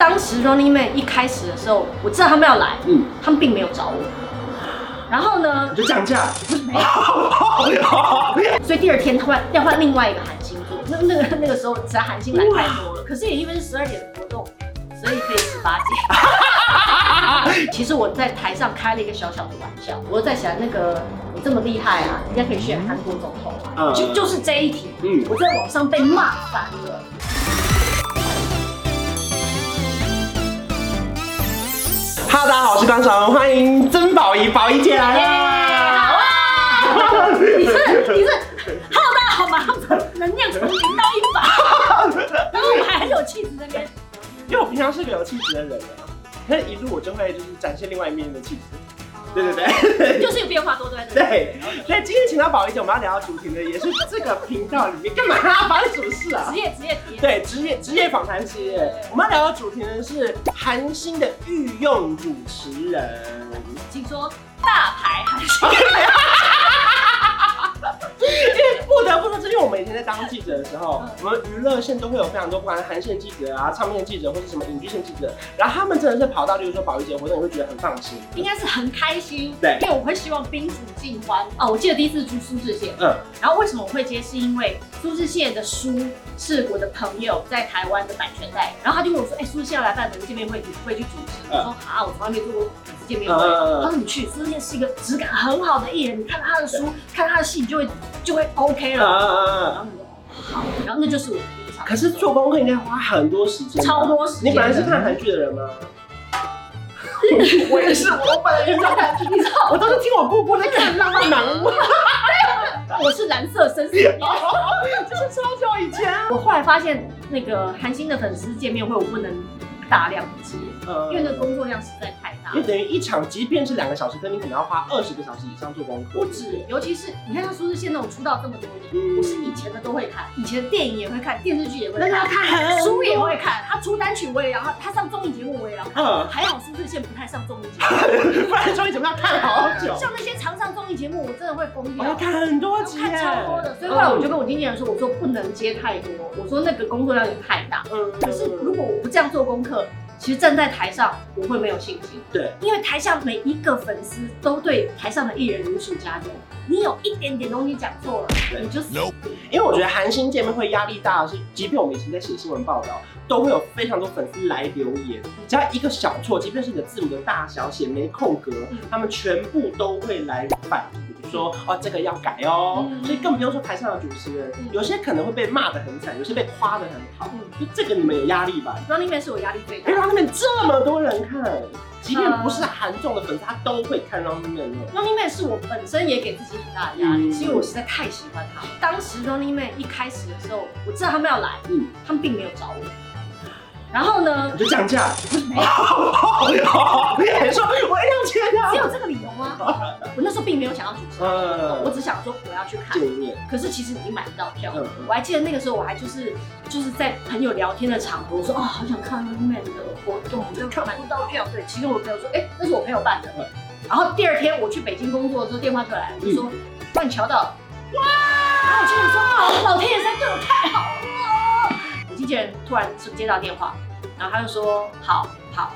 当时 Running Man 一开始的时候，我知道他们要来，嗯，他们并没有找我。然后呢，就降价，没有。所以第二天突然要换另外一个韩星做，那那个那个时候实在韩星来太多了。可是也因为是十二点的活动，所以可以十八节。其实我在台上开了一个小小的玩笑，我在想那个你这么厉害啊，应该可以选韩国总统啊。嗯、就就是这一题，嗯，我在网上被骂翻了。大家好，我是关韶文，欢迎曾宝仪宝仪姐来了。好啊，你是你是，哈喽，大家好，马上能量从零到一百，然后我还很有气质那边，因为我平常是个有气质的人啊，可是一路我就会就是展现另外一面的气质。对对对，就是有变化多对。对，所以今天请到宝仪姐，我们要聊的主题呢，也是这个频道里面干嘛啊？发生什么事啊？职业职业职业。对，职业职业访谈系列，我们要聊的主题呢是韩星的御用主持人，请说大牌韩星。不得不说，是因为我们以前在当记者的时候，我们娱乐线都会有非常多，不管韩线记者啊、唱片记者或是什么影剧线记者，然后他们真的是跑到，就是说保育节活动，你会觉得很放心，应该是很开心。对，因为我会希望宾主尽欢。哦，我记得第一次去苏志燮，嗯，然后为什么我会接？是因为苏志燮的书是我的朋友在台湾的版权代理，然后他就问我说：“哎、欸，苏志燮要来办什么见面会，你会去主持？”我说：“好，我从来没做过见面会。”他说：“你去，苏志燮是一个质感很好的艺人，你看他的书，看他的戏，你就会就会 OK 了。”然后你说好，然后那就是我的第一场。可是做功课应该花很多时间，超多时间。你本来是看韩剧的人吗？我也是，我本来也是看韩剧，你知道，我都是听我姑姑在看《浪漫满屋》。我是蓝色生死恋，就是超久以前。我后来发现，那个韩星的粉丝见面会，我不能大量接，因为那个工作量实在太大。因为等于一场，即便是两个小时，但你可能要花二十个小时以上做功课。不止，尤其是你看像苏志燮那种出道这么多年，我是以前的都会看，以前的电影也会看，电视剧也会看，书也会看，他出单曲我也要，他上综艺节目我也要看。还好苏志燮不太上综艺节目，不然综艺节目要看好久。像那些常上综艺节目，我真的会疯掉。我要看很多集，看超多的。所以后来我就跟我经纪人说，我说不能接太多，我说那个工作量也太大。嗯，可是如果我不这样做功课。其实站在台上，我会没有信心。对，因为台下每一个粉丝都对台上的艺人如数家珍。你有一点点东西讲错了，你就死。因为我觉得韩星见面会压力大的是，即便我们以前在写新闻报道，都会有非常多粉丝来留言，只要一个小错，即便是你的字母的大小写没空格，他们全部都会来反映。说哦，这个要改哦，嗯、所以更不用说台上的主持人，嗯、有些可能会被骂的很惨，有些被夸的很好。嗯、就这个你们有压力吧？Running Man 是我压力最大。Running Man 这么多人看，即便不是韩综的粉丝，他都会看 Running Man。Running Man 是我本身也给自己很大的压力，是、嗯、因为我实在太喜欢他。当时 Running Man 一开始的时候，我知道他们要来，嗯，他们并没有找我。然后呢？就降价。没有。你还说我要钱啊？只有这个理由吗？我那时候并没有想要主持，我只想说我要去看。可是其实已经买不到票。我还记得那个时候，我还就是就是在朋友聊天的场合，我说哦，好想看 Running Man 的活动，就买不到票。对，其中我朋友说，哎，那是我朋友办的。然后第二天我去北京工作的时候，电话就来了，就说万桥到。哇！然后我心里说，老天爷实在对我太好了。我经纪人突然是接到电话，然后他就说：“好好，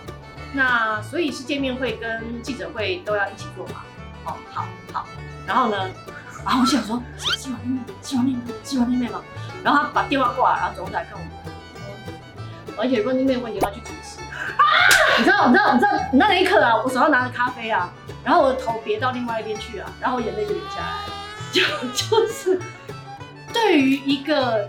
那所以是见面会跟记者会都要一起做嘛？哦，好好。然后呢，然后我想说，是王丽妹，是王丽妹，是王丽妹吗？然后他把电话挂了，然后走过来看我，而且王丽妹问你要去主持，你知道，你知道，你知道，你那一刻啊，我手上拿着咖啡啊，然后我的头别到另外一边去啊，然后眼泪就流下来，就就是对于一个。”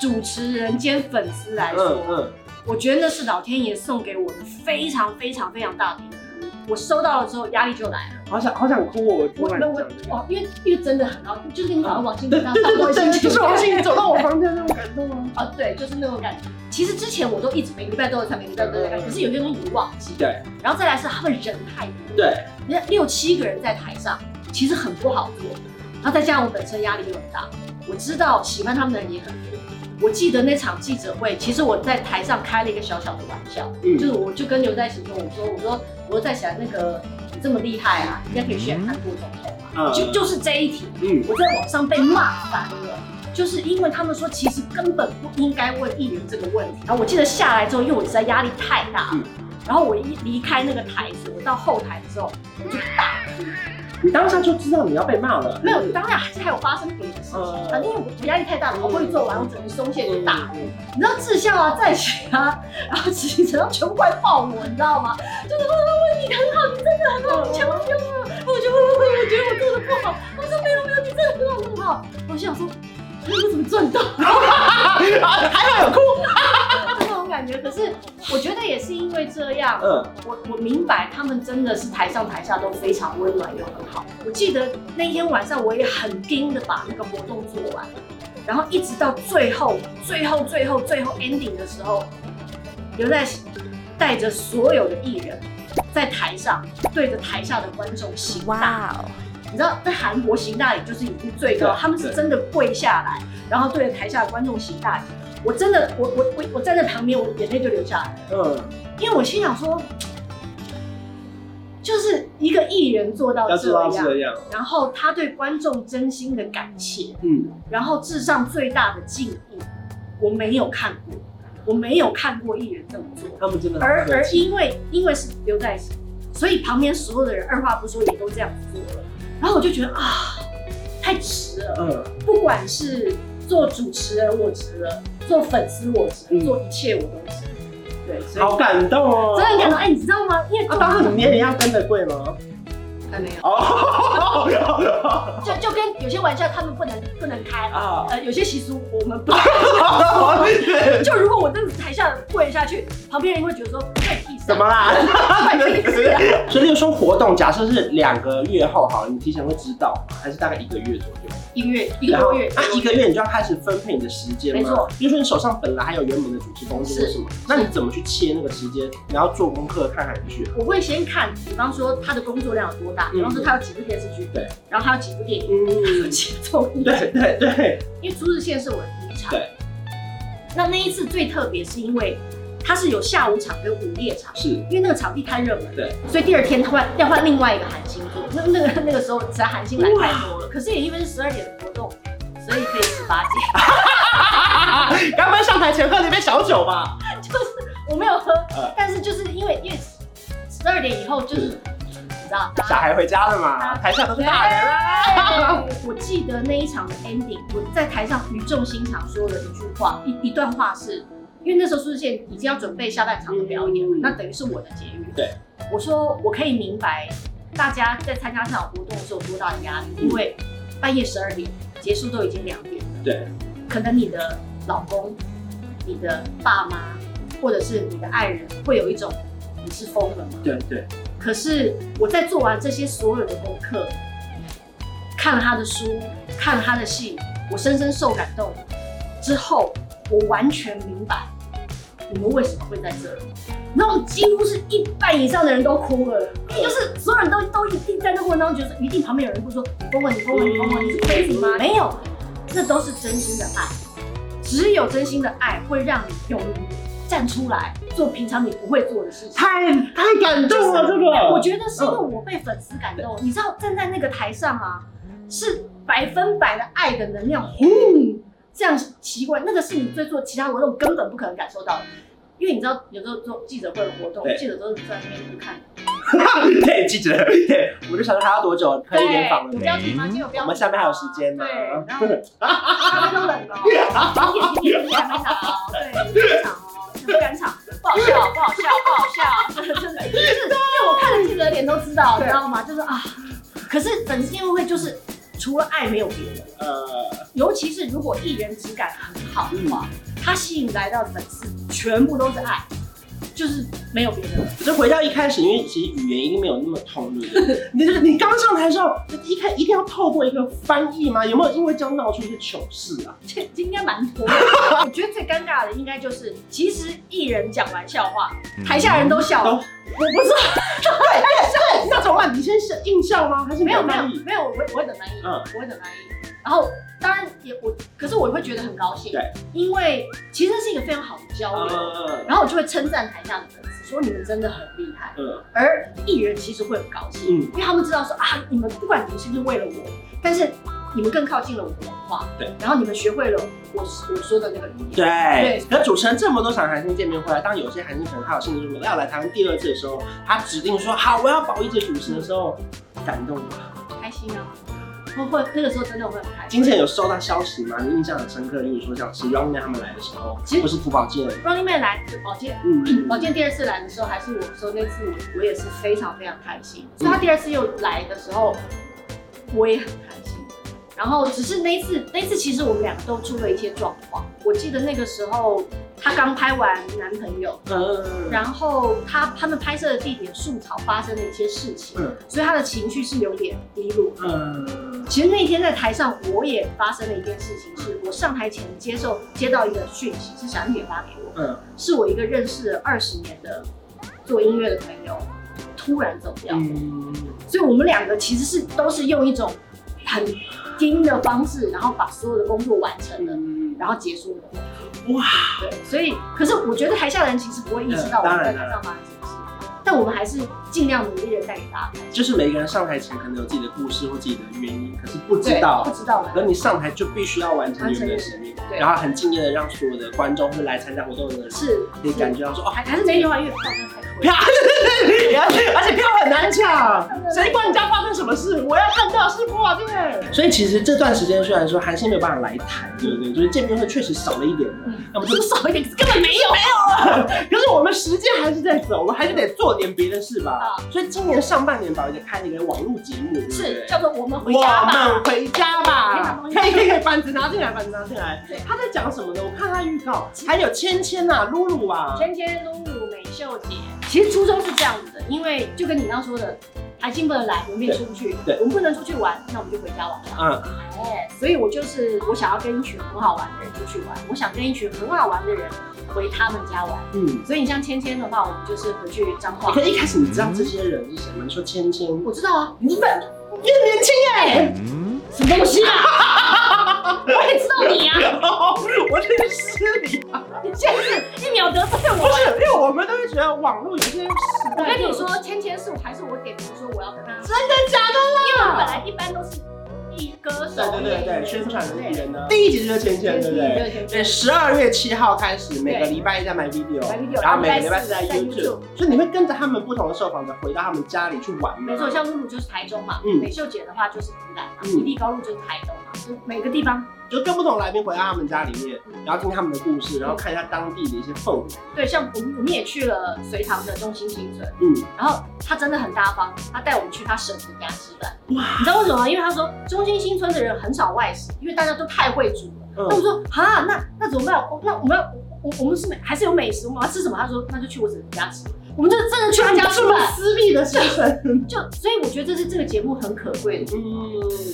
主持人兼粉丝来说，我觉得那是老天爷送给我的非常非常非常大的礼物。我收到了之后，压力就来了，好想好想哭哦！我我哦，因为因为真的很高兴，就是跟你讲的王心凌就是王心凌走到我房间那种感动啊！啊，对，就是那种感觉。其实之前我都一直每个礼拜都有看，每个礼拜都有看，可是有些东西你忘记。对。然后再来是他们人太多，对，你看六七个人在台上，其实很不好做。然后再加上我本身压力又很大，我知道喜欢他们的人也很多。我记得那场记者会，其实我在台上开了一个小小的玩笑，嗯、就是我就跟牛在一起说，我说我说我在想那个你这么厉害啊，应该可以选韩国总统嘛，嗯、就就是这一题，嗯、我在网上被骂翻了。就是因为他们说其实根本不应该问艺人这个问题。然后我记得下来之后，因为我实在压力太大了，嗯、然后我一离开那个台子，我到后台的时候我就大哭。你当下就知道你要被骂了？没有，当下还是还有发生别的事情。反正，因为我压力太大了，我会做完，我整个松懈就大哭。嗯、你知道智孝啊，在起啊，然后自己整个全部怪爆我，你知道吗？就是问问你很好，你真的很好，你千万不要问。我就问问问，我觉得我做的不好。我说没有没有，你真的很好很好。我想说，我怎么赚到？还好有哭。感觉，可是我觉得也是因为这样，嗯，我我明白他们真的是台上台下都非常温暖又很好。我记得那天晚上我也很拼的把那个活动做完，然后一直到最后最后最后最后 ending 的时候，刘在锡带着所有的艺人，在台上对着台下的观众行大礼。Wow. 你知道在韩国行大礼就是已经最高，他们是真的跪下来，然后对着台下的观众行大礼。我真的，我我我我站在旁边，我眼泪就流下来了。嗯，因为我心想说，就是一个艺人做到这样，这样然后他对观众真心的感谢，嗯，然后致上最大的敬意，我没有看过，我没有看过艺人这么做。他们真的，而而因为因为是刘在石，所以旁边所有的人二话不说也都这样做了，然后我就觉得啊，太值了。嗯，不管是。做主持人我值了，做粉丝我值，嗯、做一切我都值。对，好感动哦，真的很感动。哎、欸，你知道吗？因为当时你年龄要跟的贵吗？还没有哦，就就跟有些玩笑他们不能不能开啊，呃，有些习俗我们不能。就如果我真的台下跪下去，旁边人会觉得说太屁事，怎么啦？所以，例如说活动，假设是两个月后，好，你提前会知道吗？还是大概一个月左右？一个月，一个多月。那一个月你就要开始分配你的时间吗？没错。比如说你手上本来还有原本的主持工作是什么？那你怎么去切那个时间？你要做功课看韩剧？我会先看，比方说他的工作量有多大。比方说他有几部电视剧，对，然后他有几部电影，嗯，有几部综艺，对对对。因为朱日线是我的第一场，对。那那一次最特别，是因为它是有下午场跟午夜场，是因为那个场地太热门，对，所以第二天他换要换另外一个韩星做。那那个那个时候实在韩星来太多了，可是也因为是十二点的活动，所以可以十八禁。刚刚上台前喝了一杯小酒吧？就是我没有喝，但是就是因为因为十二点以后就是。小孩回家了嘛？台下都是大人啦。我记得那一场的 ending，我在台上语重心长说了一句话，一一段话是，因为那时候苏志燮已经要准备下半场的表演了，那等于是我的结语。对，我说我可以明白大家在参加这场活动是有多大的压力，因为半夜十二点结束都已经两点了。对，可能你的老公、你的爸妈或者是你的爱人会有一种你是疯了吗？对对。可是我在做完这些所有的功课，看了他的书，看了他的戏，我深深受感动。之后，我完全明白你们为什么会在这里。然后几乎是一半以上的人都哭了，就是所有人都都一定在那过程当中觉得一定旁边有人会说你疯了，你疯了，你疯了，你是 crazy 吗？没有，这都是真心的爱。只有真心的爱会让你勇于站出来做平常你不会做的事情，太太感动了。这个我觉得是因为我被粉丝感动。你知道站在那个台上啊，是百分百的爱的能量，嗯，这样奇怪，那个是你在做其他活动根本不可能感受到的。因为你知道有时候做记者会的活动，记者都是在那边看。对记者，对，我就想说还要多久可以联访了？有标题吗？今天有标题。我们下面还有时间呢。对，然后他们都冷了，对，没场哦。不敢场，不好笑，不好笑，不好笑，真的真的，就是因为我看了记者脸都知道，你知道吗？就是啊，可是粉丝见面会就是除了爱没有别的，呃，尤其是如果艺人质感很好的话，他吸引来到的粉丝全部都是爱。就是没有别的了。就回到一开始，因为其实语言一定没有那么通的。你就是你刚上台的时候，一开一定要透过一个翻译吗？有没有因为这样闹出一些糗事啊？这应该蛮多的。我觉得最尴尬的应该就是，其实艺人讲完笑话，台下人都笑了。我不知道。对对，那怎么办？你先是硬笑吗？还是没有没有没有？我会我会等翻译，嗯，我会等翻译。然后当然也我，可是我会觉得很高兴，对，因为其实是一个非常好的交流，嗯、然后我就会称赞台下的粉丝，说你们真的很厉害，嗯，而艺人其实会很高兴，嗯，因为他们知道说啊，你们不管你们是不是为了我，但是你们更靠近了我的文化，对，然后你们学会了我我说的那个语言，对。对，可主持人这么多场韩星见面会，当有些韩星可能他有兴趣要来台湾第二次的时候，他指定说好，我要保一姐主持的时候，感动吗？开心啊！会会那个时候真的会很开心。今天有收到消息吗？你印象很深刻，例如说像是 Running Man 他们来的时候，其实不是朴宝剑，Running Man 来宝剑，嗯，宝剑第二次来的时候还是我说那次我我也是非常非常开心，所以他第二次又来的时候，我也很开心。然后只是那一次，那一次其实我们两个都出了一些状况。我记得那个时候他刚拍完男朋友，嗯，然后他他们拍摄的地点树草发生了一些事情，嗯，所以他的情绪是有点低落，嗯。其实那天在台上我也发生了一件事情，是我上台前接受接到一个讯息，是小姐发给我，嗯，是我一个认识了二十年的做音乐的朋友突然走掉，嗯，所以我们两个其实是都是用一种很。听的方式，然后把所有的工作完成了，嗯、然后结束了。哇，对，所以，可是我觉得台下的人其实不会意识到我们在台上发生什么事，但我们还是尽量努力的带给大家。就是每个人上台前可能有自己的故事或自己的原因，可是不知道，不知道的。可你上台就必须要完成你们的使命，对然后很敬业的让所有的观众会来参加活动的人是，可以感觉到说哦，还还是没有啊，因为票。而且票很难抢，谁管你家发生什么事？我要看到是不啊，对不对？所以其实这段时间虽然说韩星没有办法来台，对不对？就是见面会确实少了一点的，那么就少一点，根本没有，没有了。可是我们时间还是在走，我们还是得做点别的事吧。所以今年上半年，宝仪姐开了一个网络节目，是叫做《我们回家吧》。我们回家吧，可以可以可以，板子拿进来，板子拿进来。对他在讲什么呢？我看他预告，还有芊芊呐、露露啊，芊芊、露露、美秀姐。其实初衷是这样子的，因为就跟你刚刚说的，韩星不能来，我们也出不去，对，我们不能出去玩，那我们就回家玩吧。嗯，哎，所以我就是我想要跟一群很好玩的人出去玩，我想跟一群很好玩的人回他们家玩。嗯，所以你像芊芊的话，我们就是回去彰化。可一开始你知道这些人是谁吗？你说芊芊，我知道啊，你本你很年轻哎，什么东西啊？我也知道你啊，我认识你啊。你现在是一秒得罪我？不是，因为我们都会觉得网络有些。我跟你说，芊芊是我还是我点名说我要跟他？真的假的啦？因为我本来一般都是艺歌手，对对对对，宣传的艺人呢。第一集就是芊芊，对不对？对，十二月七号开始，每个礼拜一在 MyVideo，然后每个礼拜四在 YouTube，所以你会跟着他们不同的受访者回到他们家里去玩。没错，像露露就是台中嘛，嗯，美秀姐的话就是湖南嘛，米粒高露就是台东嘛，就每个地方。就跟不同来宾回到他们家里面，然后听他们的故事，然后看一下当地的一些氛围。对，像我们我们也去了隋唐的中心新村，嗯，然后他真的很大方，他带我们去他婶子家吃饭。哇，你知道为什么吗？因为他说中心新村的人很少外食，因为大家都太会煮了。嗯、那我说啊，那那怎么办？那我们要我我们是美还是有美食？我们要吃什么？他说那就去我婶子家吃。我们就真的去他家吃饭，私密的行程。就所以我觉得这是这个节目很可贵的。嗯，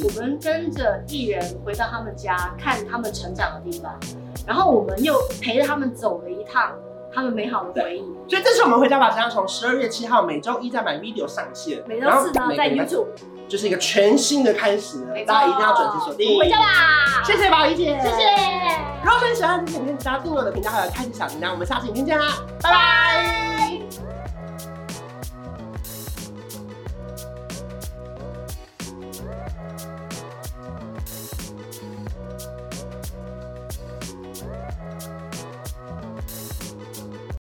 我们跟着艺人回到他们家，看他们成长的地方，然后我们又陪着他们走了一趟他们美好的回忆。所以这次我们回家吧，将从十二月七号每周一在 MyVideo 上线，每周四呢在 YouTube，就是一个全新的开始，大家一定要准时锁定。回家啦！谢谢宝仪姐，谢谢。如果说你喜欢这支影片，记得订阅我的频道，还有开启小铃铛。我们下次影片见啦，拜拜。